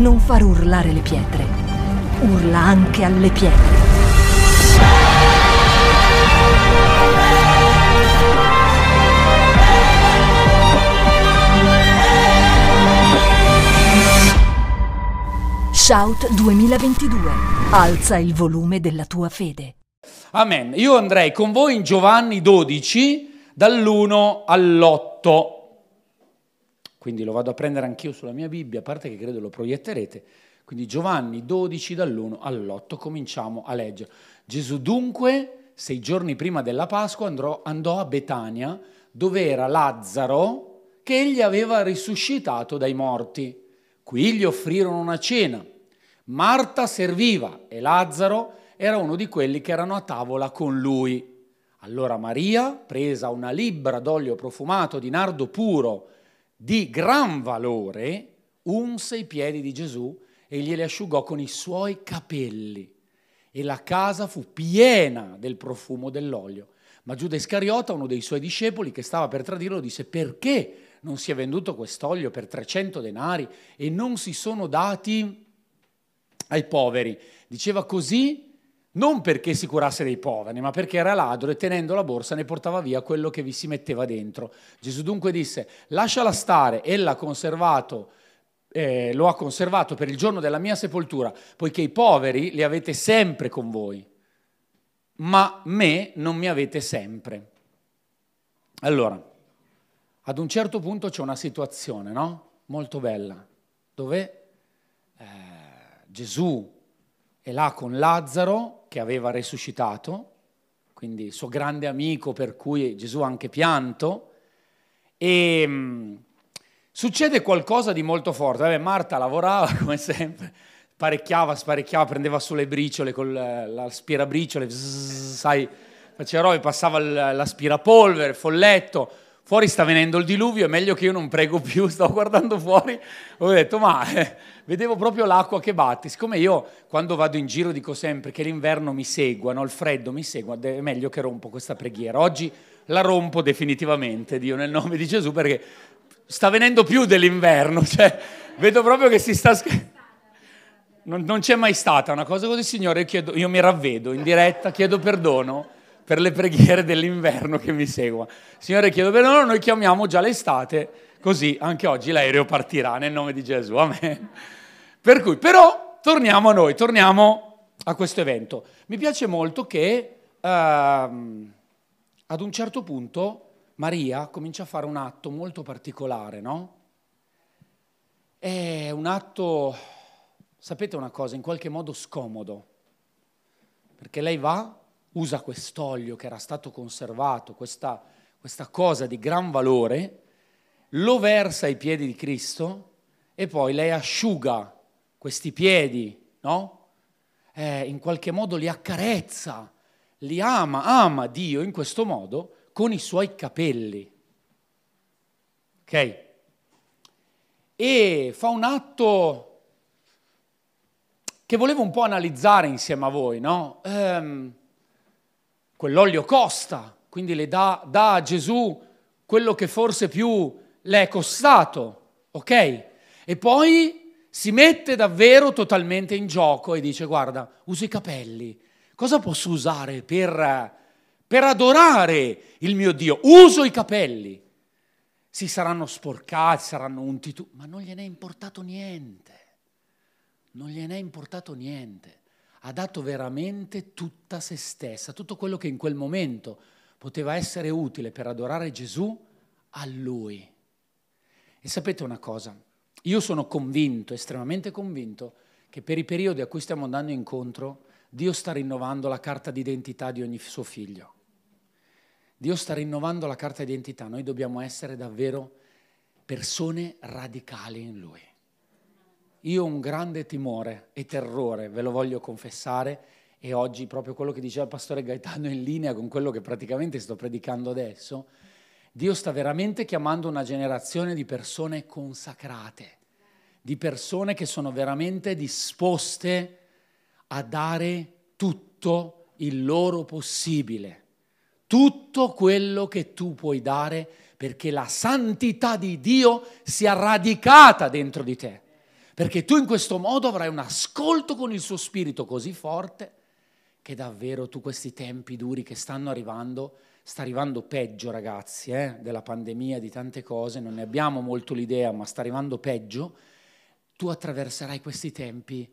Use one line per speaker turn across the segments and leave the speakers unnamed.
non far urlare le pietre. Urla anche alle pietre. Shout 2022. Alza il volume della tua fede.
Amen. Io andrei con voi in Giovanni 12 dall'1 all'8. Quindi lo vado a prendere anch'io sulla mia Bibbia, a parte che credo lo proietterete. Quindi Giovanni 12 dall'1 all'8 cominciamo a leggere. Gesù dunque, sei giorni prima della Pasqua, andrò, andò a Betania, dove era Lazzaro, che egli aveva risuscitato dai morti. Qui gli offrirono una cena. Marta serviva e Lazzaro era uno di quelli che erano a tavola con lui. Allora Maria, presa una libbra d'olio profumato di nardo puro di gran valore, unse i piedi di Gesù e glieli asciugò con i suoi capelli. E la casa fu piena del profumo dell'olio. Ma Giuda Iscariota, uno dei suoi discepoli che stava per tradirlo, disse perché non si è venduto quest'olio per 300 denari e non si sono dati ai poveri? Diceva così non perché si curasse dei poveri, ma perché era ladro e tenendo la borsa ne portava via quello che vi si metteva dentro. Gesù dunque disse, lasciala stare, ella conservato, eh, lo ha conservato per il giorno della mia sepoltura, poiché i poveri li avete sempre con voi, ma me non mi avete sempre. Allora, ad un certo punto c'è una situazione, no? Molto bella, dove eh, Gesù è là con Lazzaro che aveva resuscitato, quindi suo grande amico per cui Gesù ha anche pianto, e mh, mm, succede qualcosa di molto forte. Vabbè, Marta lavorava come sempre, parecchiava, sparecchiava, prendeva sulle briciole con l'aspirabriciole, sai, faceva robe, passava l'aspirapolvere, folletto, fuori sta venendo il diluvio, è meglio che io non prego più, stavo guardando fuori, ho detto ma eh, vedevo proprio l'acqua che batte, siccome io quando vado in giro dico sempre che l'inverno mi segua, no? il freddo mi segua, è meglio che rompo questa preghiera, oggi la rompo definitivamente, Dio nel nome di Gesù, perché sta venendo più dell'inverno, cioè vedo proprio che si sta... Non, non c'è mai stata una cosa così, Signore, io, chiedo, io mi ravvedo in diretta, chiedo perdono per le preghiere dell'inverno che mi segua. Signore, chiedo perdono, noi chiamiamo già l'estate, così anche oggi l'aereo partirà nel nome di Gesù. Amen. Per cui, però, torniamo a noi, torniamo a questo evento. Mi piace molto che uh, ad un certo punto Maria comincia a fare un atto molto particolare, no? È un atto, sapete una cosa, in qualche modo scomodo, perché lei va usa quest'olio che era stato conservato, questa, questa cosa di gran valore, lo versa ai piedi di Cristo e poi lei asciuga questi piedi, no? Eh, in qualche modo li accarezza, li ama, ama Dio in questo modo con i suoi capelli. Ok? E fa un atto che volevo un po' analizzare insieme a voi, no? Ehm, quell'olio costa, quindi le dà, dà a Gesù quello che forse più le è costato, ok? E poi si mette davvero totalmente in gioco e dice guarda, uso i capelli, cosa posso usare per, per adorare il mio Dio? Uso i capelli. Si saranno sporcati, saranno unti tu, ma non gliene è importato niente, non gliene è importato niente ha dato veramente tutta se stessa, tutto quello che in quel momento poteva essere utile per adorare Gesù a Lui. E sapete una cosa? Io sono convinto, estremamente convinto, che per i periodi a cui stiamo andando incontro, Dio sta rinnovando la carta d'identità di ogni suo figlio. Dio sta rinnovando la carta d'identità, noi dobbiamo essere davvero persone radicali in Lui. Io ho un grande timore e terrore, ve lo voglio confessare, e oggi proprio quello che diceva il pastore Gaetano in linea con quello che praticamente sto predicando adesso, Dio sta veramente chiamando una generazione di persone consacrate, di persone che sono veramente disposte a dare tutto il loro possibile, tutto quello che tu puoi dare perché la santità di Dio sia radicata dentro di te perché tu in questo modo avrai un ascolto con il suo spirito così forte che davvero tu questi tempi duri che stanno arrivando, sta arrivando peggio ragazzi, eh, della pandemia, di tante cose, non ne abbiamo molto l'idea, ma sta arrivando peggio, tu attraverserai questi tempi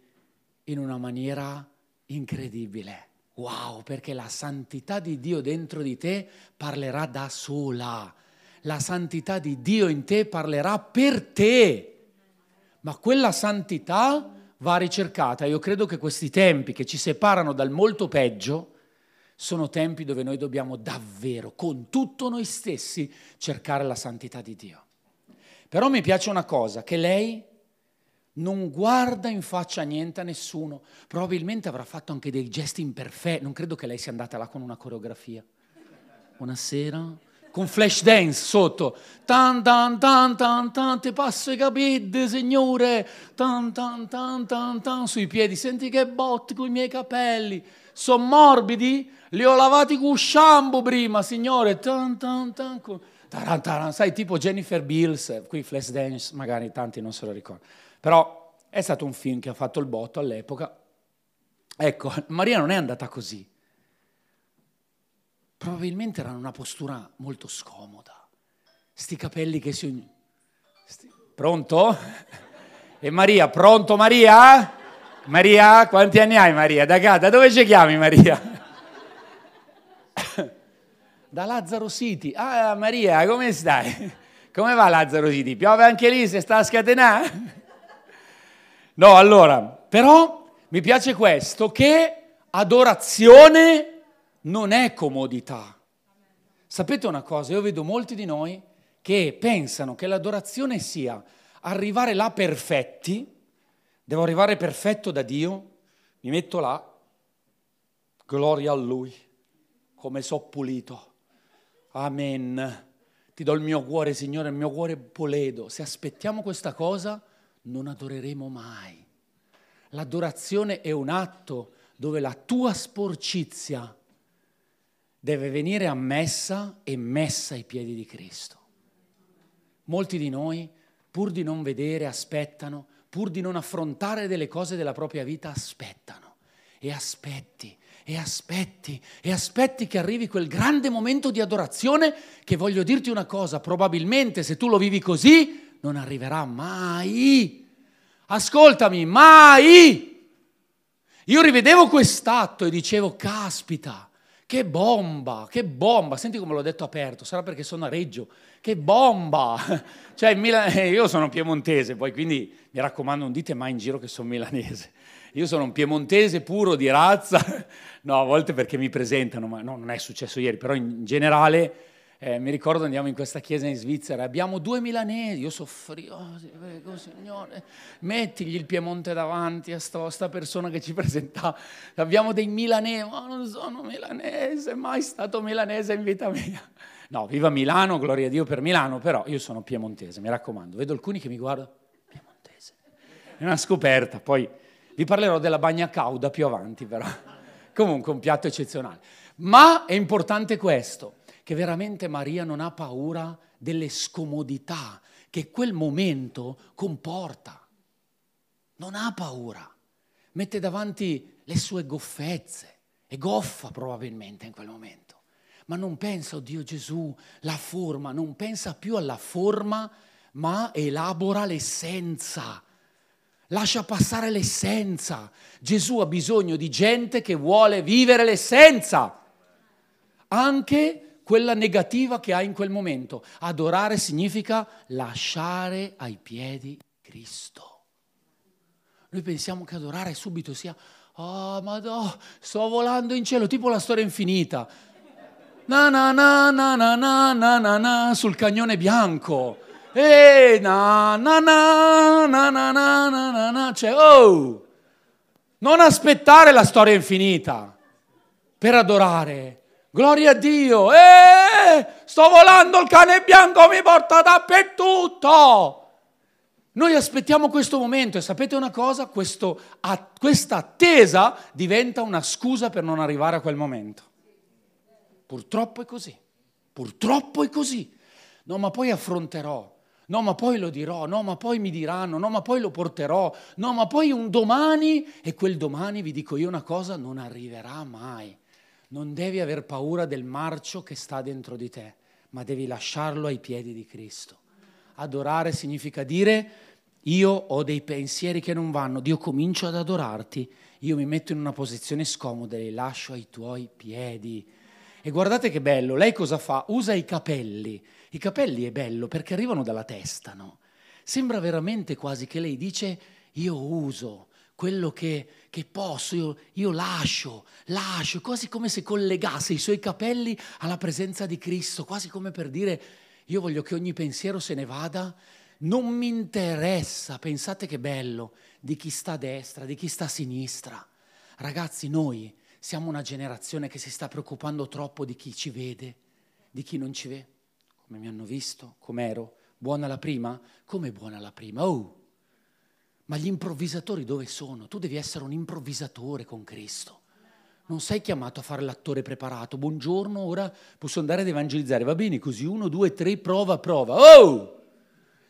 in una maniera incredibile. Wow, perché la santità di Dio dentro di te parlerà da sola. La santità di Dio in te parlerà per te. Ma quella santità va ricercata. Io credo che questi tempi che ci separano dal molto peggio sono tempi dove noi dobbiamo davvero, con tutto noi stessi, cercare la santità di Dio. Però mi piace una cosa, che lei non guarda in faccia niente a nessuno, probabilmente avrà fatto anche dei gesti imperfetti, non credo che lei sia andata là con una coreografia. Buonasera, con flash dance sotto, tan tan tan tan tan, ti passo i capelli, signore, tan tan tan tan tan, sui piedi, senti che botte con i miei capelli, sono morbidi, li ho lavati con shampoo prima, signore, tan tan tan, taran, taran, sai, tipo Jennifer Bills, qui flash dance, magari tanti non se lo ricordano. Però è stato un film che ha fatto il botto all'epoca. Ecco, Maria non è andata così. Probabilmente era una postura molto scomoda. Sti capelli che si... Sti... Pronto? E Maria, pronto Maria? Maria, quanti anni hai Maria? Da, da dove ci chiami Maria? Da Lazzaro City. Ah Maria, come stai? Come va Lazzaro City? Piove anche lì, se sta a scatenare? No, allora, però mi piace questo, che adorazione non è comodità. Sapete una cosa, io vedo molti di noi che pensano che l'adorazione sia arrivare là perfetti, devo arrivare perfetto da Dio, mi metto là, gloria a Lui, come so pulito, amen. Ti do il mio cuore, Signore, il mio cuore poledo. Se aspettiamo questa cosa, non adoreremo mai. L'adorazione è un atto dove la tua sporcizia deve venire ammessa e messa ai piedi di Cristo. Molti di noi, pur di non vedere, aspettano, pur di non affrontare delle cose della propria vita, aspettano e aspetti e aspetti e aspetti che arrivi quel grande momento di adorazione che voglio dirti una cosa, probabilmente se tu lo vivi così, non arriverà mai. Ascoltami, mai. Io rivedevo quest'atto e dicevo, caspita, che bomba, che bomba. Senti come l'ho detto aperto, sarà perché sono a Reggio. Che bomba! Cioè, io sono piemontese, poi quindi mi raccomando, non dite mai in giro che sono milanese. Io sono un piemontese puro di razza, no, a volte perché mi presentano, ma no, non è successo ieri, però in generale eh, mi ricordo andiamo in questa chiesa in Svizzera, abbiamo due milanesi, io soffrivo, oh, prego Signore, mettigli il Piemonte davanti a questa persona che ci presenta, abbiamo dei milanesi, ma non sono milanese, mai stato milanese in vita mia. No, viva Milano, gloria a Dio per Milano, però io sono piemontese, mi raccomando, vedo alcuni che mi guardano, piemontese, è una scoperta, poi vi parlerò della bagna cauda più avanti però, comunque un piatto eccezionale. Ma è importante questo, che veramente Maria non ha paura delle scomodità che quel momento comporta. Non ha paura. Mette davanti le sue goffezze. È goffa probabilmente in quel momento. Ma non pensa, oh Dio Gesù, la forma, non pensa più alla forma, ma elabora l'essenza. Lascia passare l'essenza. Gesù ha bisogno di gente che vuole vivere l'essenza. Anche quella negativa che hai in quel momento. Adorare significa lasciare ai piedi Cristo. Noi pensiamo che adorare subito sia, oh ma no, sto volando in cielo, tipo la storia infinita. Na na na na na na na na na sul cagnone bianco. E na na na na na na na na na cioè oh non aspettare la storia infinita per adorare Gloria a Dio! Eh, sto volando, il cane bianco mi porta dappertutto! Noi aspettiamo questo momento e sapete una cosa? Questo, a, questa attesa diventa una scusa per non arrivare a quel momento. Purtroppo è così. Purtroppo è così. No, ma poi affronterò. No, ma poi lo dirò, no, ma poi mi diranno, no, ma poi lo porterò, no, ma poi un domani, e quel domani vi dico io una cosa, non arriverà mai. Non devi aver paura del marcio che sta dentro di te, ma devi lasciarlo ai piedi di Cristo. Adorare significa dire io ho dei pensieri che non vanno, Dio comincio ad adorarti, io mi metto in una posizione scomoda e li lascio ai tuoi piedi. E guardate che bello, lei cosa fa? Usa i capelli. I capelli è bello perché arrivano dalla testa, no? Sembra veramente quasi che lei dice io uso quello che, che posso, io, io lascio, lascio, quasi come se collegasse i suoi capelli alla presenza di Cristo, quasi come per dire io voglio che ogni pensiero se ne vada, non mi interessa, pensate che bello, di chi sta a destra, di chi sta a sinistra. Ragazzi, noi siamo una generazione che si sta preoccupando troppo di chi ci vede, di chi non ci vede. Come mi hanno visto? Com'ero? Buona la prima? Come buona la prima? Oh! Ma gli improvvisatori dove sono? Tu devi essere un improvvisatore con Cristo. Non sei chiamato a fare l'attore preparato. Buongiorno, ora posso andare ad evangelizzare. Va bene così, uno, due, tre, prova, prova. Oh!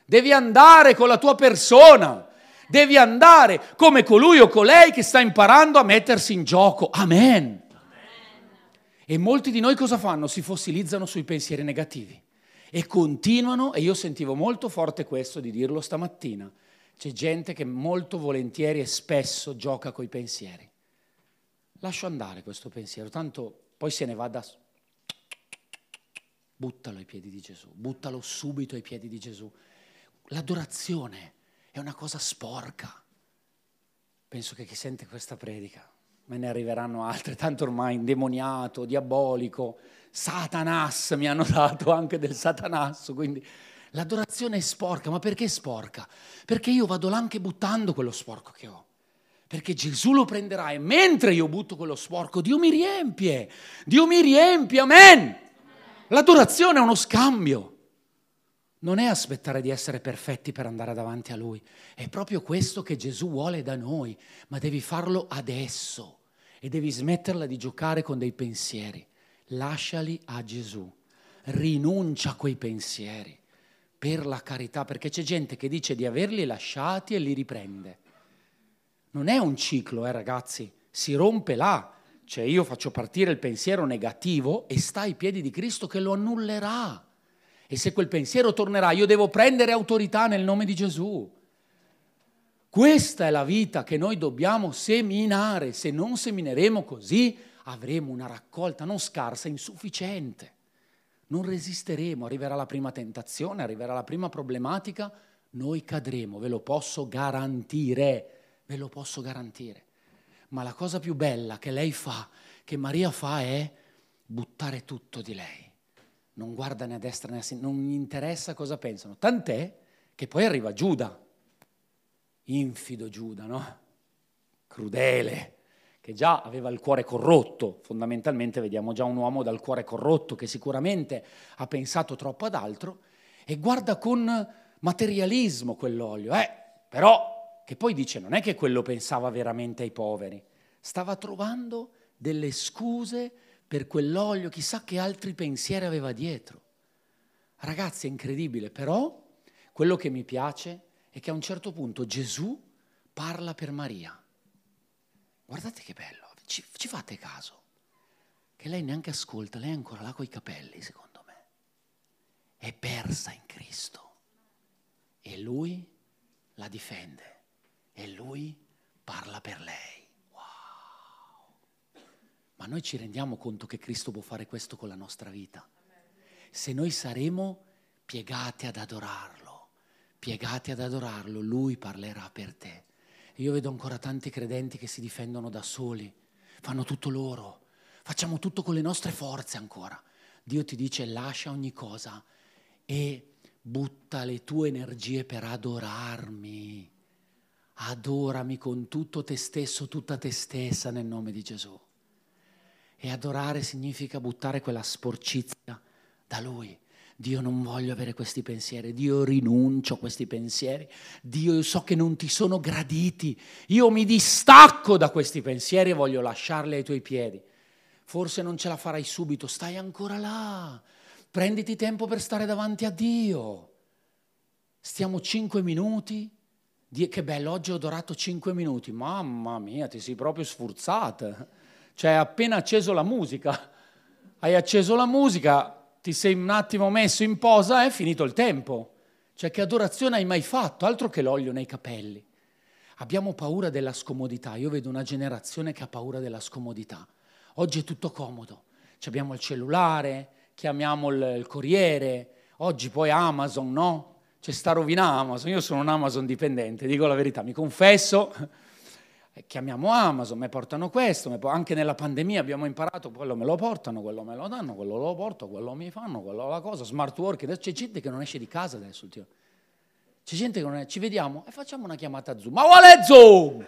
Devi andare con la tua persona. Devi andare come colui o colei che sta imparando a mettersi in gioco. Amen. E molti di noi cosa fanno? Si fossilizzano sui pensieri negativi e continuano, e io sentivo molto forte questo di dirlo stamattina, c'è gente che molto volentieri e spesso gioca coi pensieri. Lascio andare questo pensiero, tanto poi se ne va da... Buttalo ai piedi di Gesù, buttalo subito ai piedi di Gesù. L'adorazione è una cosa sporca. Penso che chi sente questa predica, me ne arriveranno altre, tanto ormai indemoniato, diabolico, Satanas, mi hanno dato anche del Satanasso, quindi l'adorazione è sporca, ma perché sporca? Perché io vado là anche buttando quello sporco che ho. Perché Gesù lo prenderà e mentre io butto quello sporco, Dio mi riempie, Dio mi riempie, amen. L'adorazione è uno scambio non è aspettare di essere perfetti per andare davanti a Lui, è proprio questo che Gesù vuole da noi, ma devi farlo adesso e devi smetterla di giocare con dei pensieri. Lasciali a Gesù, rinuncia a quei pensieri per la carità, perché c'è gente che dice di averli lasciati e li riprende. Non è un ciclo, eh ragazzi, si rompe là. Cioè io faccio partire il pensiero negativo e sta ai piedi di Cristo che lo annullerà. E se quel pensiero tornerà, io devo prendere autorità nel nome di Gesù. Questa è la vita che noi dobbiamo seminare. Se non semineremo così, avremo una raccolta non scarsa, insufficiente. Non resisteremo, arriverà la prima tentazione, arriverà la prima problematica, noi cadremo, ve lo posso garantire, ve lo posso garantire. Ma la cosa più bella che lei fa, che Maria fa, è buttare tutto di lei non guarda né a destra né a sinistra, non gli interessa cosa pensano. Tant'è che poi arriva Giuda, infido Giuda, no? Crudele, che già aveva il cuore corrotto, fondamentalmente vediamo già un uomo dal cuore corrotto che sicuramente ha pensato troppo ad altro e guarda con materialismo quell'olio, eh, però che poi dice non è che quello pensava veramente ai poveri, stava trovando delle scuse per quell'olio, chissà che altri pensieri aveva dietro. Ragazzi, è incredibile, però quello che mi piace è che a un certo punto Gesù parla per Maria. Guardate che bello, ci, ci fate caso, che lei neanche ascolta, lei è ancora là con i capelli, secondo me. È persa in Cristo e lui la difende e lui parla per lei. Ma noi ci rendiamo conto che Cristo può fare questo con la nostra vita. Se noi saremo piegati ad adorarlo, piegati ad adorarlo, Lui parlerà per te. Io vedo ancora tanti credenti che si difendono da soli, fanno tutto loro, facciamo tutto con le nostre forze ancora. Dio ti dice lascia ogni cosa e butta le tue energie per adorarmi. Adorami con tutto te stesso, tutta te stessa nel nome di Gesù. E adorare significa buttare quella sporcizia da Lui. Dio non voglio avere questi pensieri, Dio rinuncio a questi pensieri, Dio io so che non ti sono graditi, io mi distacco da questi pensieri e voglio lasciarli ai tuoi piedi. Forse non ce la farai subito, stai ancora là, prenditi tempo per stare davanti a Dio. Stiamo cinque minuti. Die, che bello, oggi ho adorato cinque minuti. Mamma mia, ti sei proprio sforzata. Cioè, appena acceso la musica, hai acceso la musica, ti sei un attimo messo in posa è finito il tempo. Cioè, che adorazione hai mai fatto? Altro che l'olio nei capelli. Abbiamo paura della scomodità. Io vedo una generazione che ha paura della scomodità. Oggi è tutto comodo. Ci abbiamo il cellulare, chiamiamo il, il corriere, oggi poi Amazon, no? C'è sta rovina Amazon. Io sono un Amazon dipendente, dico la verità, mi confesso. Chiamiamo Amazon, mi portano questo, anche nella pandemia abbiamo imparato, quello me lo portano, quello me lo danno, quello lo porto, quello mi fanno, quello la cosa, smart work, c'è gente che non esce di casa adesso, Dio. C'è gente che non è, ci vediamo e facciamo una chiamata Zoom. Ma quale Zoom?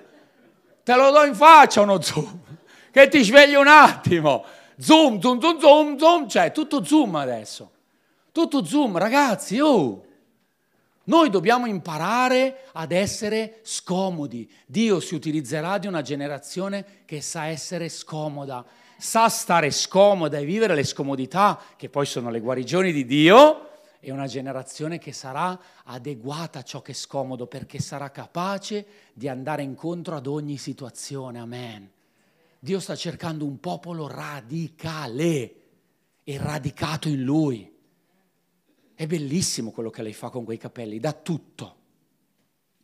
Te lo do in faccia uno Zoom, che ti svegli un attimo. Zoom, zoom, zoom, zoom, zoom, cioè tutto Zoom adesso. Tutto Zoom, ragazzi, oh. Noi dobbiamo imparare ad essere scomodi. Dio si utilizzerà di una generazione che sa essere scomoda, sa stare scomoda e vivere le scomodità, che poi sono le guarigioni di Dio, è una generazione che sarà adeguata a ciò che è scomodo perché sarà capace di andare incontro ad ogni situazione. Amen. Dio sta cercando un popolo radicale e radicato in Lui. È bellissimo quello che lei fa con quei capelli, da tutto,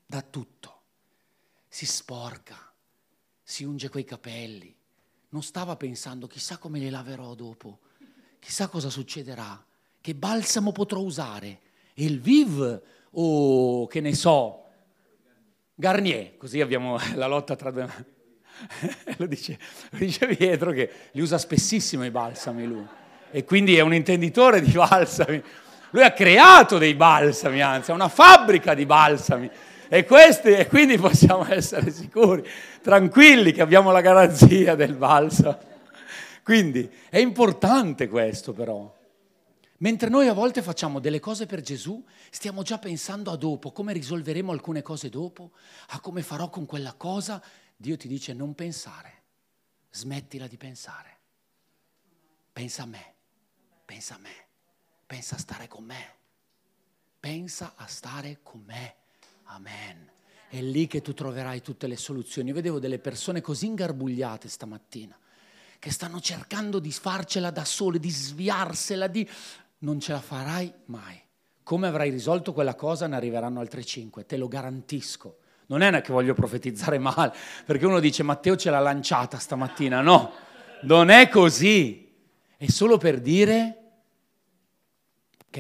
da tutto. Si sporca, si unge quei capelli. Non stava pensando chissà come li laverò dopo, chissà cosa succederà che balsamo potrò usare? Il Viv o che ne so, Garnier, così abbiamo la lotta tra due... lo, dice, lo dice Pietro che li usa spessissimo i balsami lui e quindi è un intenditore di balsami. Lui ha creato dei balsami, anzi, ha una fabbrica di balsami e, questi, e quindi possiamo essere sicuri, tranquilli che abbiamo la garanzia del balsamo. Quindi è importante questo però. Mentre noi a volte facciamo delle cose per Gesù, stiamo già pensando a dopo, come risolveremo alcune cose dopo, a come farò con quella cosa. Dio ti dice non pensare, smettila di pensare. Pensa a me, pensa a me, pensa a stare con me, pensa a stare con me. Amen. È lì che tu troverai tutte le soluzioni. Io vedevo delle persone così ingarbugliate stamattina che stanno cercando di farcela da sole, di sviarsela, di non ce la farai mai. Come avrai risolto quella cosa ne arriveranno altre cinque, te lo garantisco. Non è che voglio profetizzare male, perché uno dice Matteo ce l'ha lanciata stamattina, no, non è così. È solo per dire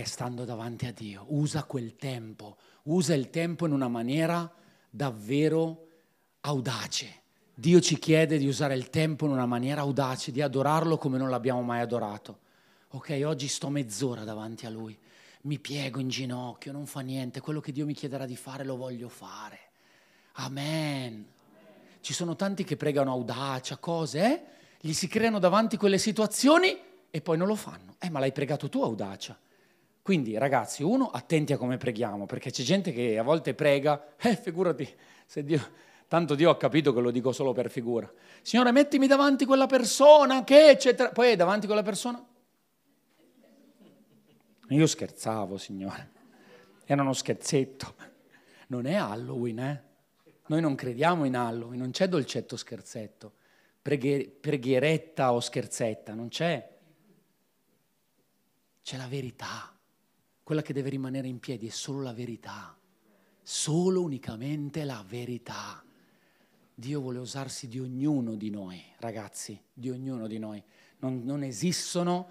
che stando davanti a Dio, usa quel tempo, usa il tempo in una maniera davvero audace. Dio ci chiede di usare il tempo in una maniera audace, di adorarlo come non l'abbiamo mai adorato ok, oggi sto mezz'ora davanti a Lui, mi piego in ginocchio, non fa niente, quello che Dio mi chiederà di fare lo voglio fare. Amen. Ci sono tanti che pregano audacia, cose, eh? gli si creano davanti quelle situazioni e poi non lo fanno. Eh, ma l'hai pregato tu audacia. Quindi ragazzi, uno, attenti a come preghiamo, perché c'è gente che a volte prega, eh, figurati, se Dio... Tanto Dio ha capito che lo dico solo per figura. Signore, mettimi davanti quella persona che, eccetera. Poi è davanti quella persona, io scherzavo, Signore. Era uno scherzetto. Non è Halloween, eh? Noi non crediamo in Halloween, non c'è dolcetto scherzetto, preghe- preghieretta o scherzetta, non c'è. C'è la verità. Quella che deve rimanere in piedi è solo la verità. Solo unicamente la verità. Dio vuole usarsi di ognuno di noi, ragazzi, di ognuno di noi. Non, non esistono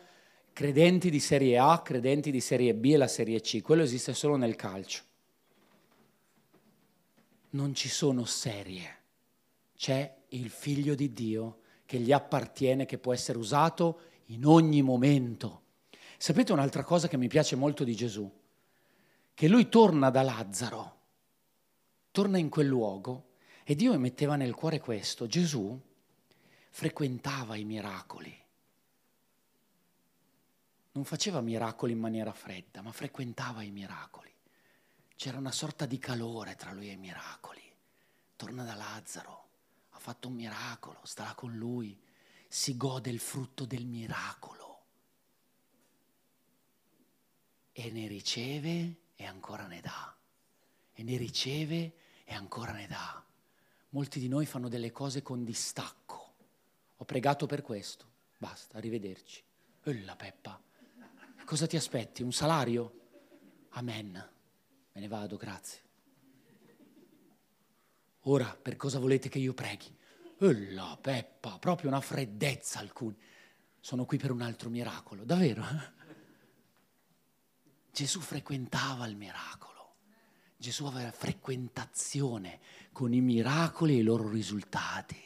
credenti di serie A, credenti di serie B e la serie C. Quello esiste solo nel calcio. Non ci sono serie. C'è il figlio di Dio che gli appartiene, che può essere usato in ogni momento. Sapete un'altra cosa che mi piace molto di Gesù? Che lui torna da Lazzaro, torna in quel luogo e Dio metteva nel cuore questo. Gesù frequentava i miracoli non faceva miracoli in maniera fredda, ma frequentava i miracoli. C'era una sorta di calore tra lui e i miracoli. Torna da Lazzaro, ha fatto un miracolo, starà con lui, si gode il frutto del miracolo. E ne riceve e ancora ne dà. e ne riceve e ancora ne dà. Molti di noi fanno delle cose con distacco. Ho pregato per questo. Basta, arrivederci. La Peppa. Cosa ti aspetti? Un salario? Amen. Me ne vado, grazie. Ora, per cosa volete che io preghi? La Peppa, proprio una freddezza alcuni. Sono qui per un altro miracolo, davvero? Gesù frequentava il miracolo. Gesù aveva frequentazione con i miracoli e i loro risultati.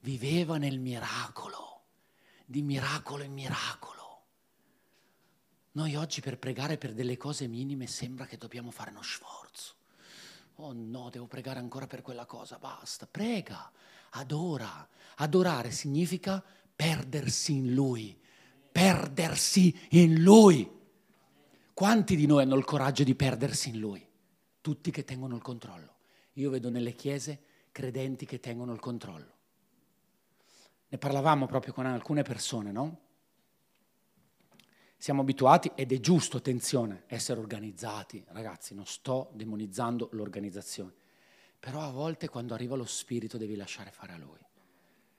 Viveva nel miracolo, di miracolo in miracolo. Noi oggi per pregare per delle cose minime sembra che dobbiamo fare uno sforzo. Oh no, devo pregare ancora per quella cosa, basta. Prega, adora. Adorare significa perdersi in Lui, perdersi in Lui. Quanti di noi hanno il coraggio di perdersi in Lui? Tutti che tengono il controllo. Io vedo nelle chiese credenti che tengono il controllo. Ne parlavamo proprio con alcune persone, no? Siamo abituati, ed è giusto, attenzione, essere organizzati. Ragazzi, non sto demonizzando l'organizzazione. Però a volte quando arriva lo Spirito devi lasciare fare a Lui.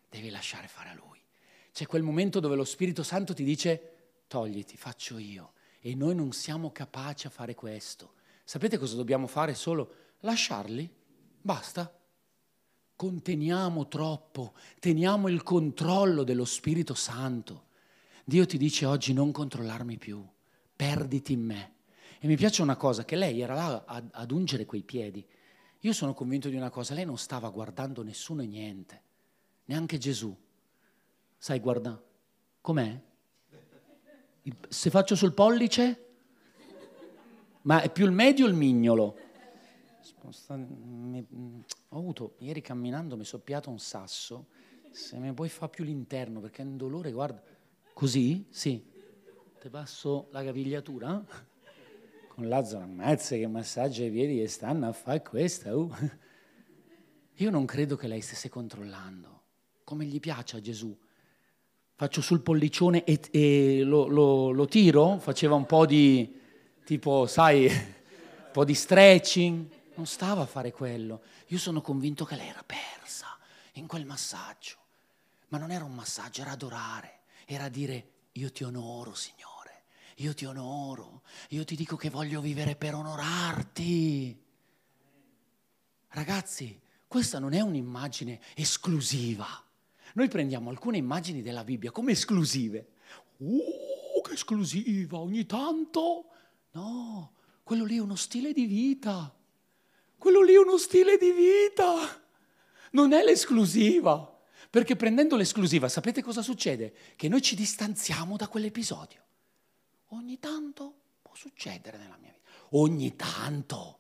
Devi lasciare fare a Lui. C'è quel momento dove lo Spirito Santo ti dice togliti, faccio io. E noi non siamo capaci a fare questo. Sapete cosa dobbiamo fare solo? Lasciarli. Basta. Conteniamo troppo, teniamo il controllo dello Spirito Santo. Dio ti dice oggi non controllarmi più, perditi in me. E mi piace una cosa, che lei era là ad, ad ungere quei piedi. Io sono convinto di una cosa, lei non stava guardando nessuno e niente, neanche Gesù. Sai, guarda, com'è? Se faccio sul pollice? Ma è più il medio o il mignolo? Ho avuto, ieri camminando mi è soppiato un sasso, se mi puoi fare più l'interno perché è un dolore, guarda. Così? Sì. Ti passo la capigliatura? Con Lazzaro ammazza che massaggia i piedi e stanno a fare questa. Uh. Io non credo che lei stesse controllando, come gli piace a Gesù. Faccio sul pollicione e, e lo, lo, lo tiro, faceva un po' di, tipo, sai, un po' di stretching. Non stava a fare quello. Io sono convinto che lei era persa in quel massaggio. Ma non era un massaggio, era adorare era dire io ti onoro, Signore, io ti onoro, io ti dico che voglio vivere per onorarti. Ragazzi, questa non è un'immagine esclusiva. Noi prendiamo alcune immagini della Bibbia come esclusive. Uh, che esclusiva, ogni tanto. No, quello lì è uno stile di vita. Quello lì è uno stile di vita. Non è l'esclusiva. Perché prendendo l'esclusiva, sapete cosa succede? Che noi ci distanziamo da quell'episodio. Ogni tanto può succedere nella mia vita. Ogni tanto.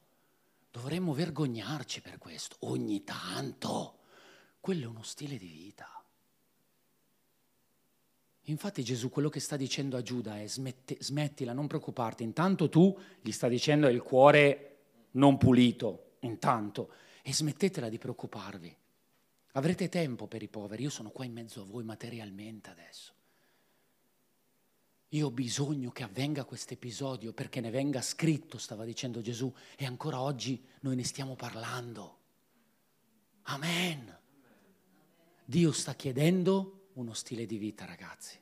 Dovremmo vergognarci per questo. Ogni tanto. Quello è uno stile di vita. Infatti Gesù quello che sta dicendo a Giuda è smette, smettila, non preoccuparti. Intanto tu gli sta dicendo il cuore non pulito, intanto. E smettetela di preoccuparvi. Avrete tempo per i poveri, io sono qua in mezzo a voi materialmente adesso. Io ho bisogno che avvenga questo episodio perché ne venga scritto, stava dicendo Gesù, e ancora oggi noi ne stiamo parlando. Amen. Dio sta chiedendo uno stile di vita, ragazzi.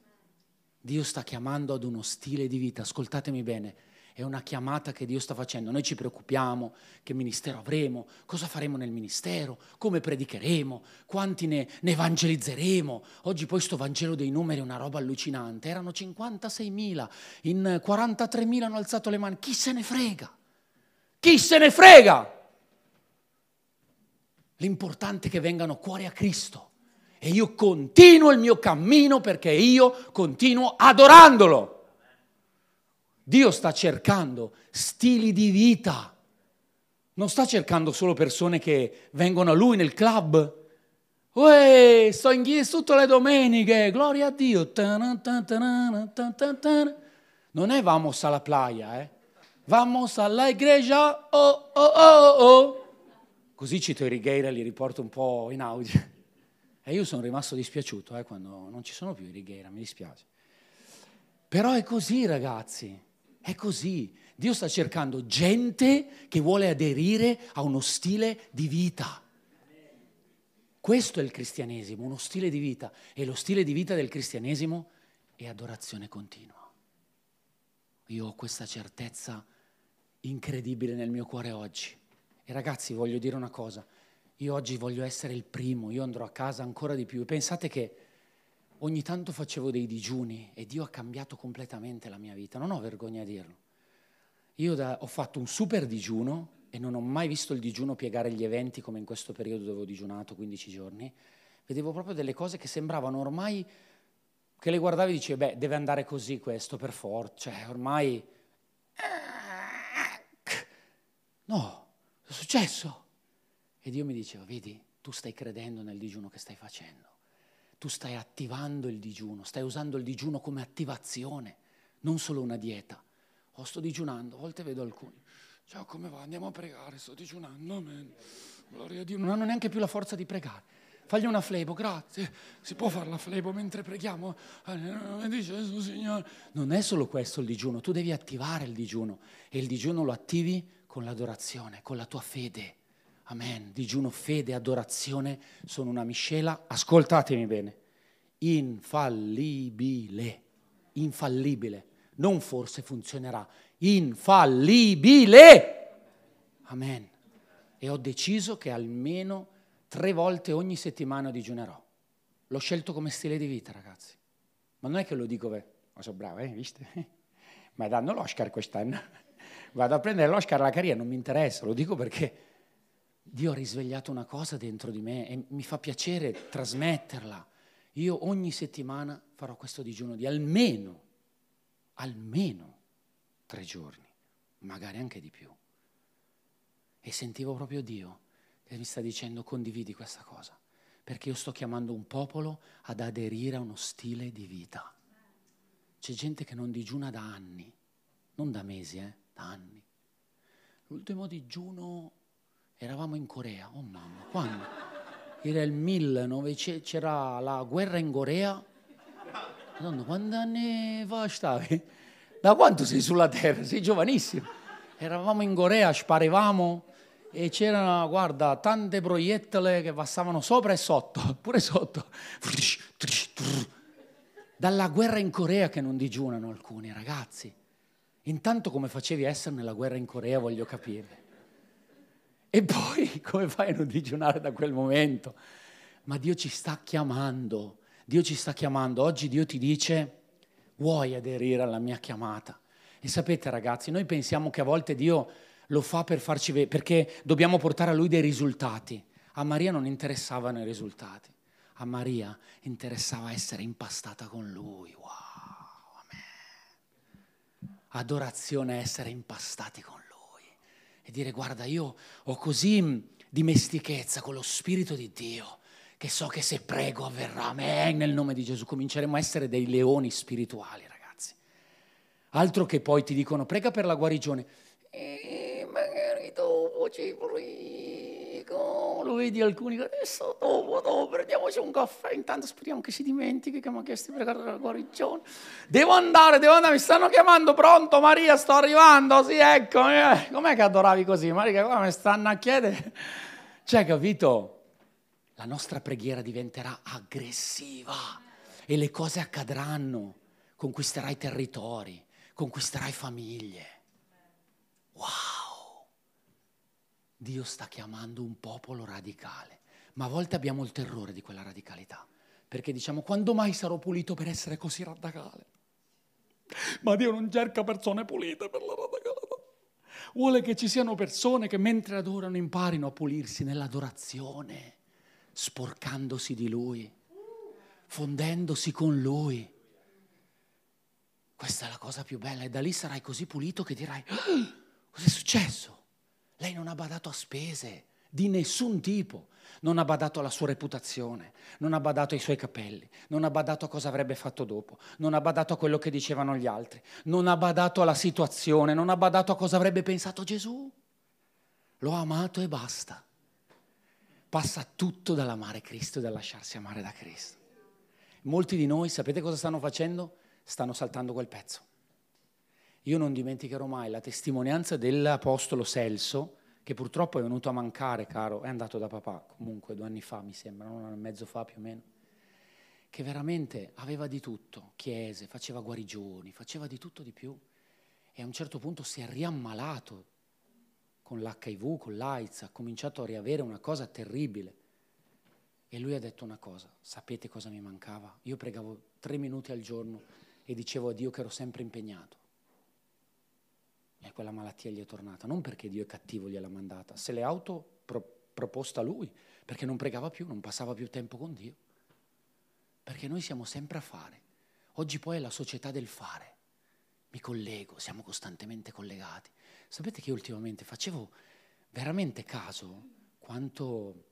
Dio sta chiamando ad uno stile di vita. Ascoltatemi bene, è una chiamata che Dio sta facendo. Noi ci preoccupiamo che ministero avremo, cosa faremo nel ministero, come predicheremo, quanti ne, ne evangelizzeremo. Oggi poi sto Vangelo dei numeri è una roba allucinante. Erano 56.000, in 43.000 hanno alzato le mani. Chi se ne frega? Chi se ne frega? L'importante è che vengano cuore a Cristo. E io continuo il mio cammino perché io continuo adorandolo. Dio sta cercando stili di vita. Non sta cercando solo persone che vengono a lui nel club. Uè, sto in chiesa tutte le domeniche, gloria a Dio. Non è vamos alla playa, eh. Vamos alla iglesia, oh, oh, oh, oh. Così cito i Righeira li riporto un po' in audio. E io sono rimasto dispiaciuto eh, quando non ci sono più i Righeira, mi dispiace. Però è così, ragazzi. È così. Dio sta cercando gente che vuole aderire a uno stile di vita. Questo è il cristianesimo, uno stile di vita. E lo stile di vita del cristianesimo è adorazione continua. Io ho questa certezza incredibile nel mio cuore oggi. E ragazzi, voglio dire una cosa. Io oggi voglio essere il primo, io andrò a casa ancora di più. Pensate che ogni tanto facevo dei digiuni e Dio ha cambiato completamente la mia vita. Non ho vergogna a dirlo. Io da, ho fatto un super digiuno e non ho mai visto il digiuno piegare gli eventi come in questo periodo dove ho digiunato 15 giorni. Vedevo proprio delle cose che sembravano ormai, che le guardavi e dicevi, beh, deve andare così questo per forza, cioè ormai... No, è successo. E Dio mi diceva, vedi, tu stai credendo nel digiuno che stai facendo. Tu stai attivando il digiuno, stai usando il digiuno come attivazione, non solo una dieta. Oh, sto digiunando, a volte vedo alcuni. Ciao, come va? Andiamo a pregare, sto digiunando, amen. Gloria a Dio, non hanno neanche più la forza di pregare. Fagli una flebo, grazie. Si può fare la flebo mentre preghiamo? Eh. Non è solo questo il digiuno, tu devi attivare il digiuno. E il digiuno lo attivi con l'adorazione, con la tua fede. Amen. Digiuno, fede, adorazione sono una miscela, ascoltatemi bene, infallibile, infallibile. Non forse funzionerà, infallibile. Amen. E ho deciso che almeno tre volte ogni settimana digiunerò. L'ho scelto come stile di vita, ragazzi. Ma non è che lo dico, beh, sono bravo, eh, viste? Ma danno l'Oscar quest'anno. Vado a prendere l'Oscar alla carriera, non mi interessa, lo dico perché Dio ha risvegliato una cosa dentro di me e mi fa piacere trasmetterla. Io ogni settimana farò questo digiuno di almeno, almeno tre giorni, magari anche di più. E sentivo proprio Dio che mi sta dicendo condividi questa cosa, perché io sto chiamando un popolo ad aderire a uno stile di vita. C'è gente che non digiuna da anni, non da mesi, eh, da anni. L'ultimo digiuno Eravamo in Corea, oh mamma, quando? Era il 1900, c'era la guerra in Corea. Madonna, quanti anni fa stavi? Da quanto sei sulla terra? Sei giovanissimo. Eravamo in Corea, sparivamo e c'erano, guarda, tante proiettile che passavano sopra e sotto, pure sotto. Dalla guerra in Corea che non digiunano alcuni ragazzi. Intanto come facevi a essere nella guerra in Corea voglio capire. E poi come fai a non digiunare da quel momento? Ma Dio ci sta chiamando, Dio ci sta chiamando. Oggi Dio ti dice, vuoi aderire alla mia chiamata? E sapete ragazzi, noi pensiamo che a volte Dio lo fa per farci vedere, perché dobbiamo portare a Lui dei risultati. A Maria non interessavano i risultati, a Maria interessava essere impastata con Lui. Wow, amen. Adorazione essere impastati con Lui e dire guarda io ho così dimestichezza con lo Spirito di Dio che so che se prego avverrà, amen, nel nome di Gesù cominceremo a essere dei leoni spirituali ragazzi. Altro che poi ti dicono prega per la guarigione. E magari dopo ci prego. Lo vedi alcuni, adesso dopo, dopo, prendiamoci un caffè, intanto speriamo che si dimentichi che mi ha chiesto di pregare la guarigione. Devo andare, devo andare, mi stanno chiamando, pronto Maria, sto arrivando, sì, ecco. Eh, com'è che adoravi così? Maria, come mi stanno a chiedere? Cioè, capito? La nostra preghiera diventerà aggressiva e le cose accadranno. Conquisterai territori, conquisterai famiglie. Wow! Dio sta chiamando un popolo radicale, ma a volte abbiamo il terrore di quella radicalità, perché diciamo quando mai sarò pulito per essere così radicale? Ma Dio non cerca persone pulite per la radicalità. Vuole che ci siano persone che mentre adorano imparino a pulirsi nell'adorazione, sporcandosi di Lui, fondendosi con Lui. Questa è la cosa più bella e da lì sarai così pulito che dirai, ah, cos'è successo? Lei non ha badato a spese di nessun tipo, non ha badato alla sua reputazione, non ha badato ai suoi capelli, non ha badato a cosa avrebbe fatto dopo, non ha badato a quello che dicevano gli altri, non ha badato alla situazione, non ha badato a cosa avrebbe pensato Gesù. L'ho amato e basta. Passa tutto dall'amare Cristo e dal lasciarsi amare da Cristo. Molti di noi, sapete cosa stanno facendo? stanno saltando quel pezzo. Io non dimenticherò mai la testimonianza dell'Apostolo Selso, che purtroppo è venuto a mancare, caro, è andato da papà, comunque due anni fa mi sembra, un anno e mezzo fa più o meno, che veramente aveva di tutto, chiese, faceva guarigioni, faceva di tutto di più e a un certo punto si è riammalato con l'HIV, con l'AIDS, ha cominciato a riavere una cosa terribile. E lui ha detto una cosa, sapete cosa mi mancava? Io pregavo tre minuti al giorno e dicevo a Dio che ero sempre impegnato. E quella malattia gli è tornata, non perché Dio è cattivo gliel'ha mandata, se l'è auto pro- proposta lui, perché non pregava più, non passava più tempo con Dio. Perché noi siamo sempre a fare. Oggi poi è la società del fare. Mi collego, siamo costantemente collegati. Sapete che ultimamente facevo veramente caso quanto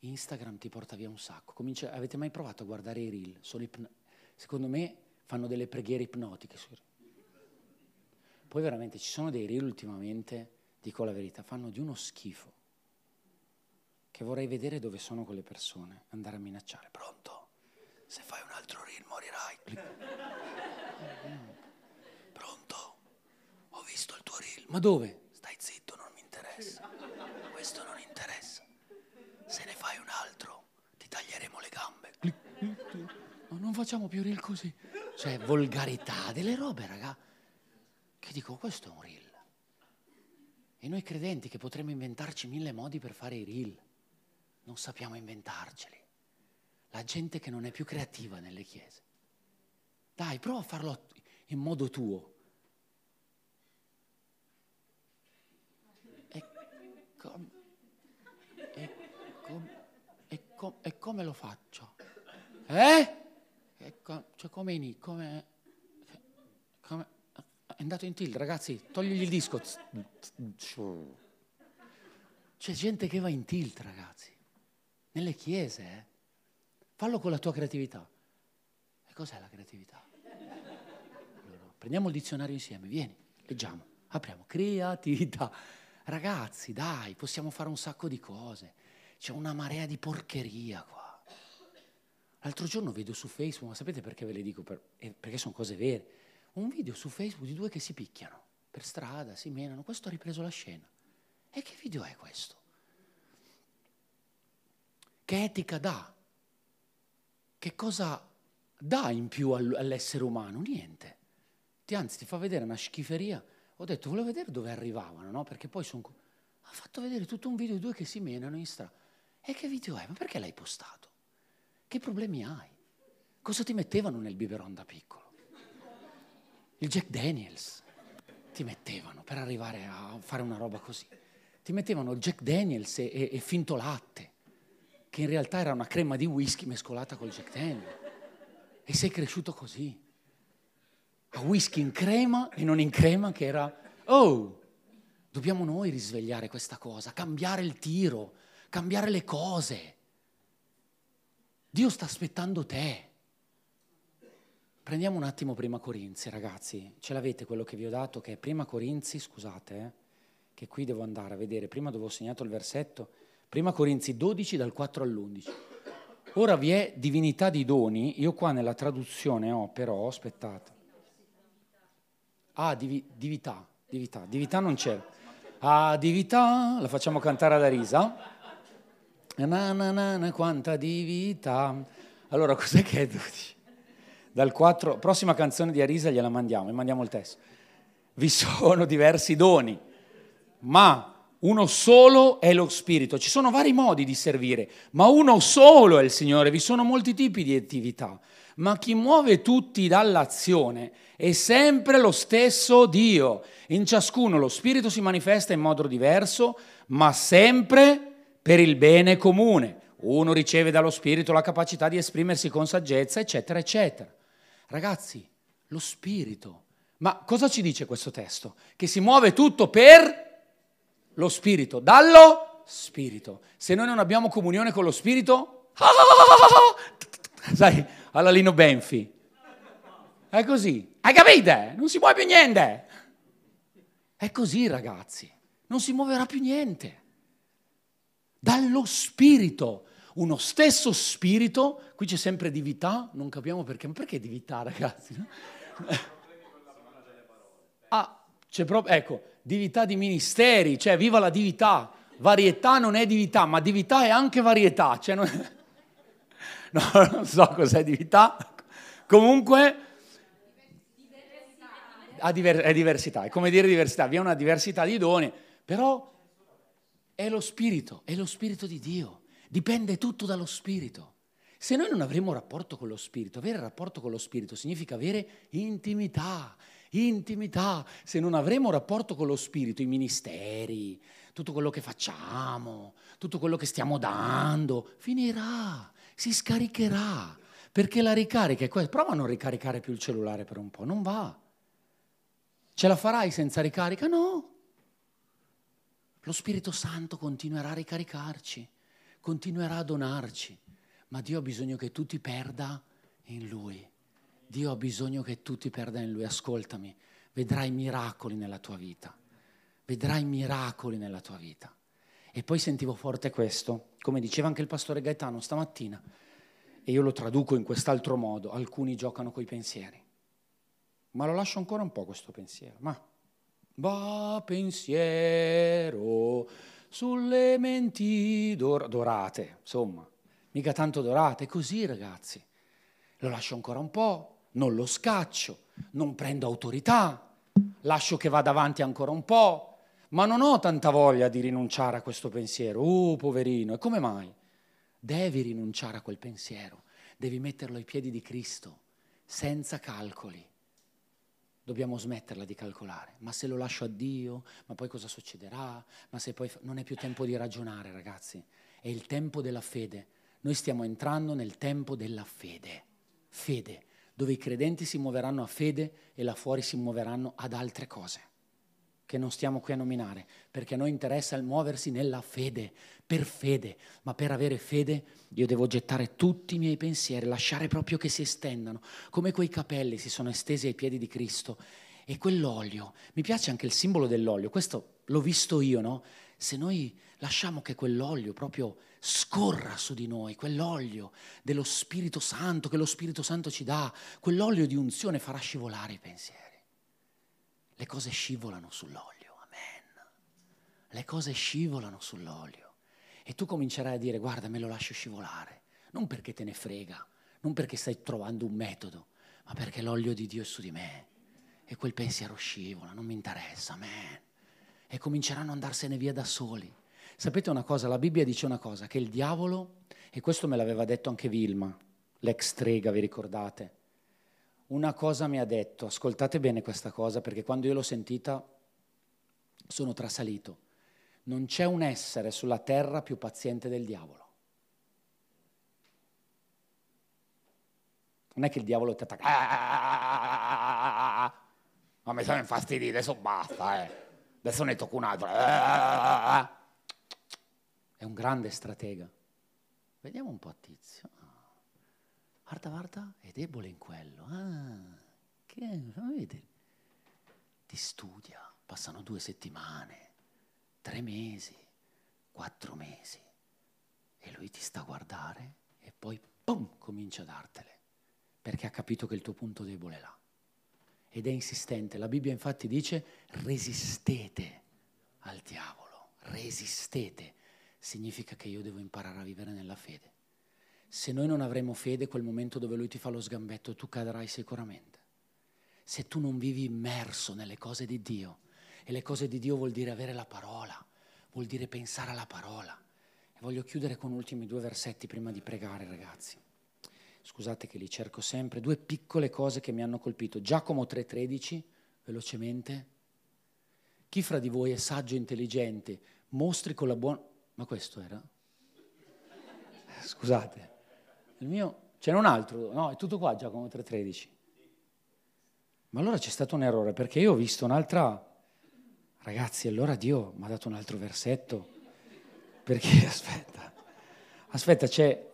Instagram ti porta via un sacco. Comincia, avete mai provato a guardare i reel? Ipno- secondo me fanno delle preghiere ipnotiche. Poi veramente ci sono dei reel ultimamente, dico la verità, fanno di uno schifo. Che vorrei vedere dove sono quelle persone, andare a minacciare. Pronto? Se fai un altro reel morirai. Pronto? Ho visto il tuo reel. Ma dove? Stai zitto, non mi interessa. Questo non interessa. Se ne fai un altro, ti taglieremo le gambe. No, non facciamo più reel così. Cioè, volgarità, delle robe, raga che dico, questo è un reel. E noi credenti che potremmo inventarci mille modi per fare i reel, non sappiamo inventarceli. La gente che non è più creativa nelle chiese. Dai, prova a farlo in modo tuo. E, com, e, com, e, com, e come lo faccio? Eh? E com, cioè come, come, come è andato in tilt, ragazzi, togligli il disco. C'è gente che va in tilt, ragazzi, nelle chiese. Eh? Fallo con la tua creatività. E cos'è la creatività? Allora, prendiamo il dizionario insieme, vieni, leggiamo, apriamo. Creatività. Ragazzi, dai, possiamo fare un sacco di cose. C'è una marea di porcheria qua. L'altro giorno vedo su Facebook, ma sapete perché ve le dico? Eh, perché sono cose vere un video su Facebook di due che si picchiano per strada, si menano, questo ha ripreso la scena. E che video è questo? Che etica dà? Che cosa dà in più all'essere umano? Niente. Ti, anzi, ti fa vedere una schiferia. Ho detto, volevo vedere dove arrivavano, no? Perché poi sono... Ha fatto vedere tutto un video di due che si menano in strada. E che video è? Ma perché l'hai postato? Che problemi hai? Cosa ti mettevano nel biberon da piccolo? Il Jack Daniels ti mettevano per arrivare a fare una roba così. Ti mettevano il Jack Daniels e, e, e finto latte, che in realtà era una crema di whisky mescolata col Jack Daniels. E sei cresciuto così. A whisky in crema e non in crema che era... Oh, dobbiamo noi risvegliare questa cosa, cambiare il tiro, cambiare le cose. Dio sta aspettando te. Prendiamo un attimo Prima Corinzi, ragazzi. Ce l'avete quello che vi ho dato, che è Prima Corinzi, scusate, eh, che qui devo andare a vedere. Prima dove ho segnato il versetto. Prima Corinzi 12 dal 4 all'11. Ora vi è divinità di doni, io qua nella traduzione ho però, aspettate. Ah, divi, dività, dività, dività non c'è. Ah, dività, la facciamo cantare ad Arisa. Na na na na, quanta dività. Allora, cos'è che è 12? Dal 4, prossima canzone di Arisa gliela mandiamo, e mandiamo il testo. Vi sono diversi doni, ma uno solo è lo Spirito. Ci sono vari modi di servire, ma uno solo è il Signore. Vi sono molti tipi di attività, ma chi muove tutti dall'azione è sempre lo stesso Dio. In ciascuno lo Spirito si manifesta in modo diverso, ma sempre per il bene comune. Uno riceve dallo Spirito la capacità di esprimersi con saggezza, eccetera, eccetera. Ragazzi, lo spirito. Ma cosa ci dice questo testo? Che si muove tutto per lo spirito, dallo spirito. Se noi non abbiamo comunione con lo spirito, sai, alla Lino Benfi. È così. Hai capito? Non si muove più niente. È così, ragazzi. Non si muoverà più niente. Dallo spirito uno stesso spirito, qui c'è sempre dività, non capiamo perché, ma perché dività ragazzi? Ah, C'è proprio, ecco, dività di ministeri, cioè viva la dività. Varietà non è dività, ma dività è anche varietà. Cioè non... no, non so cos'è dività. Comunque diver- è diversità, è come dire diversità, vi è una diversità di doni, però è lo spirito, è lo spirito di Dio, dipende tutto dallo spirito. Se noi non avremo rapporto con lo spirito, avere rapporto con lo spirito significa avere intimità, intimità. Se non avremo rapporto con lo spirito, i ministeri, tutto quello che facciamo, tutto quello che stiamo dando, finirà, si scaricherà. Perché la ricarica è questa. Prova a non ricaricare più il cellulare per un po', non va. Ce la farai senza ricarica? No. Lo Spirito Santo continuerà a ricaricarci, continuerà a donarci, ma Dio ha bisogno che tu ti perda in Lui. Dio ha bisogno che tu ti perda in Lui. Ascoltami, vedrai miracoli nella tua vita. Vedrai miracoli nella tua vita. E poi sentivo forte questo, come diceva anche il pastore Gaetano stamattina, e io lo traduco in quest'altro modo, alcuni giocano coi pensieri. Ma lo lascio ancora un po' questo pensiero. Ma va pensiero sulle menti dor- dorate, insomma, mica tanto dorate, così ragazzi. Lo lascio ancora un po', non lo scaccio, non prendo autorità, lascio che vada avanti ancora un po', ma non ho tanta voglia di rinunciare a questo pensiero. Uh, poverino, e come mai? Devi rinunciare a quel pensiero, devi metterlo ai piedi di Cristo, senza calcoli dobbiamo smetterla di calcolare. Ma se lo lascio a Dio, ma poi cosa succederà? Ma se poi non è più tempo di ragionare, ragazzi, è il tempo della fede. Noi stiamo entrando nel tempo della fede. Fede, dove i credenti si muoveranno a fede e là fuori si muoveranno ad altre cose che non stiamo qui a nominare, perché a noi interessa il muoversi nella fede, per fede, ma per avere fede io devo gettare tutti i miei pensieri, lasciare proprio che si estendano, come quei capelli si sono estesi ai piedi di Cristo. E quell'olio, mi piace anche il simbolo dell'olio, questo l'ho visto io, no? Se noi lasciamo che quell'olio proprio scorra su di noi, quell'olio dello Spirito Santo che lo Spirito Santo ci dà, quell'olio di unzione farà scivolare i pensieri le cose scivolano sull'olio, amen. Le cose scivolano sull'olio. E tu comincerai a dire, guarda, me lo lascio scivolare, non perché te ne frega, non perché stai trovando un metodo, ma perché l'olio di Dio è su di me. E quel pensiero scivola, non mi interessa, amen. E cominceranno ad andarsene via da soli. Sapete una cosa? La Bibbia dice una cosa, che il diavolo, e questo me l'aveva detto anche Vilma, l'ex strega, vi ricordate? Una cosa mi ha detto, ascoltate bene questa cosa perché quando io l'ho sentita sono trasalito, non c'è un essere sulla terra più paziente del diavolo. Non è che il diavolo ti attacca, ma mi sono infastidito, adesso basta, eh. adesso ne tocco un altro. È un grande stratega. Vediamo un po' Tizio. Guarda, guarda, è debole in quello. Ah, che vedi? Ti studia, passano due settimane, tre mesi, quattro mesi e lui ti sta a guardare e poi, pum, comincia a dartele, perché ha capito che il tuo punto debole è là. Ed è insistente. La Bibbia infatti dice resistete al diavolo, resistete. Significa che io devo imparare a vivere nella fede se noi non avremo fede, quel momento dove lui ti fa lo sgambetto, tu cadrai sicuramente. Se tu non vivi immerso nelle cose di Dio, e le cose di Dio vuol dire avere la parola, vuol dire pensare alla parola. E voglio chiudere con ultimi due versetti prima di pregare, ragazzi. Scusate che li cerco sempre, due piccole cose che mi hanno colpito. Giacomo 3:13, velocemente. Chi fra di voi è saggio e intelligente, mostri con la buona... Ma questo era? Scusate. Il mio, ce n'è un altro, no, è tutto qua Giacomo 3.13. Ma allora c'è stato un errore, perché io ho visto un'altra... Ragazzi, allora Dio mi ha dato un altro versetto. Perché, aspetta, aspetta, c'è...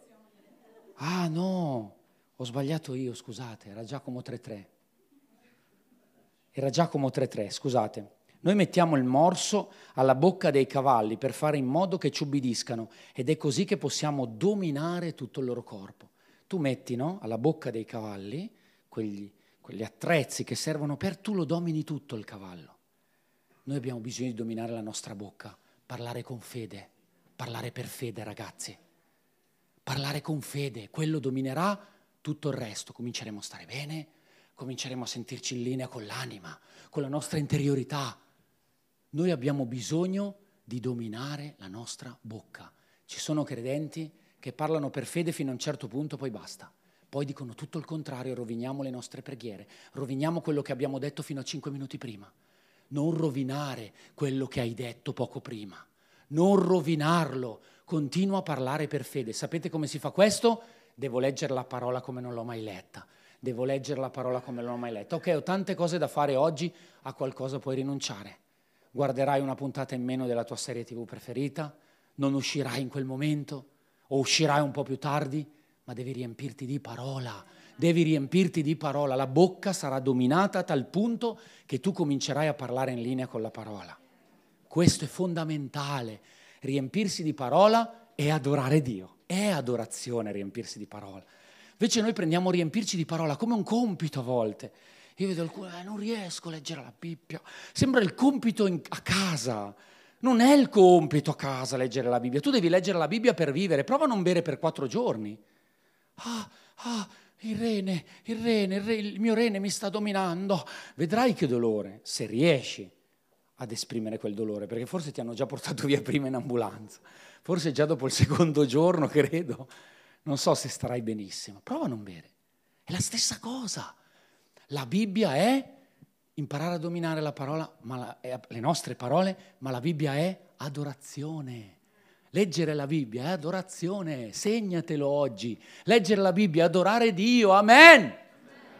Ah no, ho sbagliato io, scusate, era Giacomo 3.3. Era Giacomo 3.3, scusate. Noi mettiamo il morso alla bocca dei cavalli per fare in modo che ci ubbidiscano ed è così che possiamo dominare tutto il loro corpo. Tu metti no, alla bocca dei cavalli quegli, quegli attrezzi che servono per tu lo domini tutto il cavallo. Noi abbiamo bisogno di dominare la nostra bocca, parlare con fede, parlare per fede ragazzi, parlare con fede, quello dominerà tutto il resto, cominceremo a stare bene, cominceremo a sentirci in linea con l'anima, con la nostra interiorità. Noi abbiamo bisogno di dominare la nostra bocca. Ci sono credenti che parlano per fede fino a un certo punto, poi basta. Poi dicono tutto il contrario, roviniamo le nostre preghiere, roviniamo quello che abbiamo detto fino a cinque minuti prima. Non rovinare quello che hai detto poco prima, non rovinarlo, continua a parlare per fede. Sapete come si fa questo? Devo leggere la parola come non l'ho mai letta. Devo leggere la parola come non l'ho mai letta. Ok, ho tante cose da fare oggi, a qualcosa puoi rinunciare. Guarderai una puntata in meno della tua serie TV preferita, non uscirai in quel momento, o uscirai un po' più tardi, ma devi riempirti di parola, devi riempirti di parola, la bocca sarà dominata a tal punto che tu comincerai a parlare in linea con la parola. Questo è fondamentale, riempirsi di parola e adorare Dio. È adorazione riempirsi di parola. Invece noi prendiamo riempirci di parola come un compito a volte. Io vedo alcuni, eh, non riesco a leggere la Bibbia. Sembra il compito in, a casa. Non è il compito a casa leggere la Bibbia. Tu devi leggere la Bibbia per vivere. Prova a non bere per quattro giorni. Ah, ah, il rene, il rene, il, rene, il mio rene mi sta dominando. Vedrai che dolore, se riesci ad esprimere quel dolore, perché forse ti hanno già portato via prima in ambulanza, forse già dopo il secondo giorno, credo, non so se starai benissimo. Prova a non bere. È la stessa cosa. La Bibbia è imparare a dominare la parola, la, le nostre parole, ma la Bibbia è adorazione. Leggere la Bibbia è adorazione, segnatelo oggi. Leggere la Bibbia è adorare Dio, amen.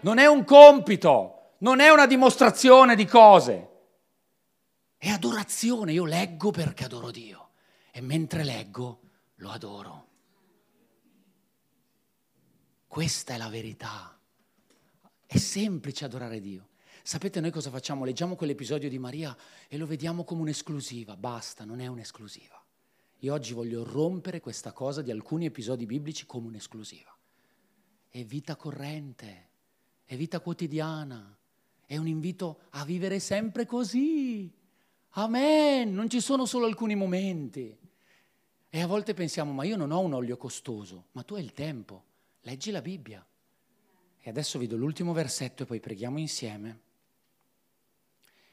Non è un compito, non è una dimostrazione di cose. È adorazione, io leggo perché adoro Dio e mentre leggo lo adoro. Questa è la verità. È semplice adorare Dio. Sapete noi cosa facciamo? Leggiamo quell'episodio di Maria e lo vediamo come un'esclusiva. Basta, non è un'esclusiva. Io oggi voglio rompere questa cosa di alcuni episodi biblici come un'esclusiva. È vita corrente, è vita quotidiana, è un invito a vivere sempre così. Amen, non ci sono solo alcuni momenti. E a volte pensiamo, ma io non ho un olio costoso, ma tu hai il tempo, leggi la Bibbia. E adesso vi do l'ultimo versetto e poi preghiamo insieme.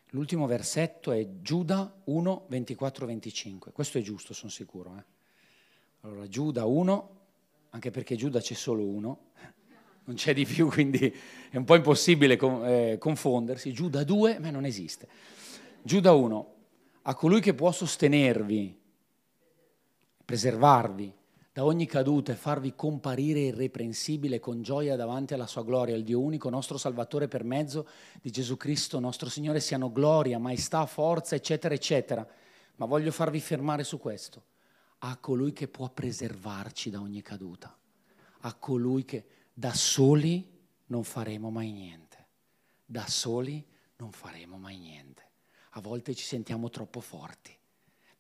L'ultimo versetto è Giuda 1, 24, 25. Questo è giusto, sono sicuro. Eh? Allora, Giuda 1, anche perché Giuda c'è solo uno, non c'è di più, quindi è un po' impossibile eh, confondersi. Giuda 2, ma non esiste. Giuda 1, a colui che può sostenervi, preservarvi da ogni caduta e farvi comparire irreprensibile con gioia davanti alla sua gloria, il Dio unico, nostro Salvatore per mezzo di Gesù Cristo, nostro Signore, siano gloria, maestà, forza, eccetera, eccetera. Ma voglio farvi fermare su questo. A colui che può preservarci da ogni caduta, a colui che da soli non faremo mai niente, da soli non faremo mai niente. A volte ci sentiamo troppo forti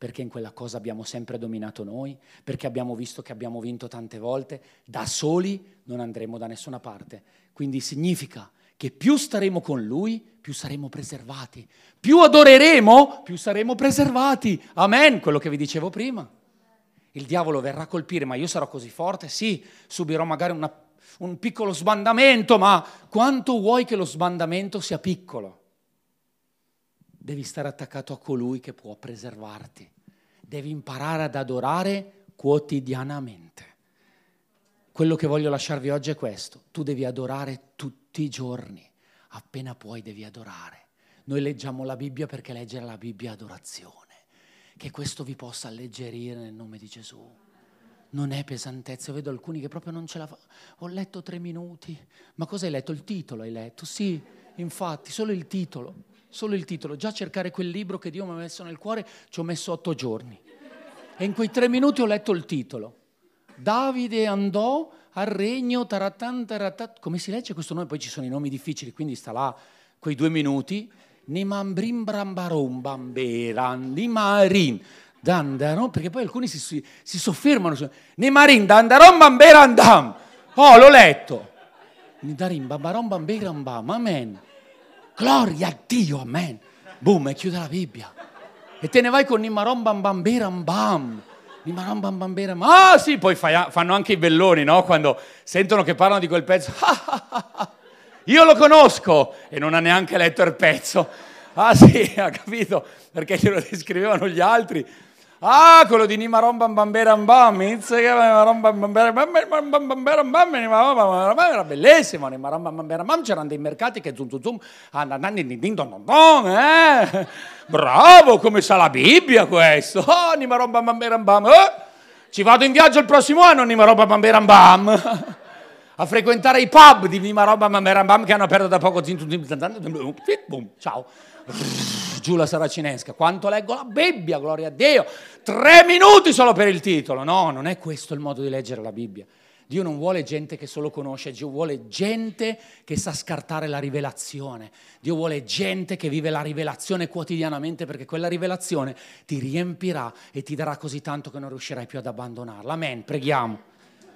perché in quella cosa abbiamo sempre dominato noi, perché abbiamo visto che abbiamo vinto tante volte, da soli non andremo da nessuna parte. Quindi significa che più staremo con Lui, più saremo preservati. Più adoreremo, più saremo preservati. Amen, quello che vi dicevo prima. Il diavolo verrà a colpire, ma io sarò così forte? Sì, subirò magari una, un piccolo sbandamento, ma quanto vuoi che lo sbandamento sia piccolo? devi stare attaccato a colui che può preservarti. Devi imparare ad adorare quotidianamente. Quello che voglio lasciarvi oggi è questo. Tu devi adorare tutti i giorni. Appena puoi devi adorare. Noi leggiamo la Bibbia perché leggere la Bibbia è adorazione. Che questo vi possa alleggerire nel nome di Gesù. Non è pesantezza, vedo alcuni che proprio non ce la fanno. Ho letto tre minuti. Ma cosa hai letto? Il titolo hai letto? Sì, infatti, solo il titolo solo il titolo, già cercare quel libro che Dio mi ha messo nel cuore ci ho messo otto giorni. E in quei tre minuti ho letto il titolo. Davide andò al regno, taratan, taratat, come si legge questo nome? Poi ci sono i nomi difficili, quindi sta là quei due minuti. Nimambrim brambarom bamberan, dandaron, perché poi alcuni si, si, soffermano su dandaron bamberandam. Oh, l'ho letto. Bam, amen. Gloria a Dio, amen. Boom, e chiude la Bibbia. E te ne vai con Nimarom bam bam beram bam. Nimarom bam bam beram. Ah sì, poi fai, fanno anche i belloni, no? Quando sentono che parlano di quel pezzo. Io lo conosco e non ha neanche letto il pezzo. Ah sì, ha capito, perché glielo descrivevano gli altri. Ah, quello di Nimarom bam bam beram bam, era bellissimo, Nimarom bam bam beram bam, c'erano dei mercati che zum zum zum, eh? bravo, come sa la Bibbia questo, oh, Nimarom bam bam beram bam, eh? ci vado in viaggio il prossimo anno, Nimarom bam bam beram bam a frequentare i pub di Lima Roba Mamerambam che hanno aperto da poco. Ciao. Giù la saracinesca. Quanto leggo la Bibbia, gloria a Dio. Tre minuti solo per il titolo. No, non è questo il modo di leggere la Bibbia. Dio non vuole gente che solo conosce, Dio vuole gente che sa scartare la rivelazione. Dio vuole gente che vive la rivelazione quotidianamente perché quella rivelazione ti riempirà e ti darà così tanto che non riuscirai più ad abbandonarla. Amen. Preghiamo.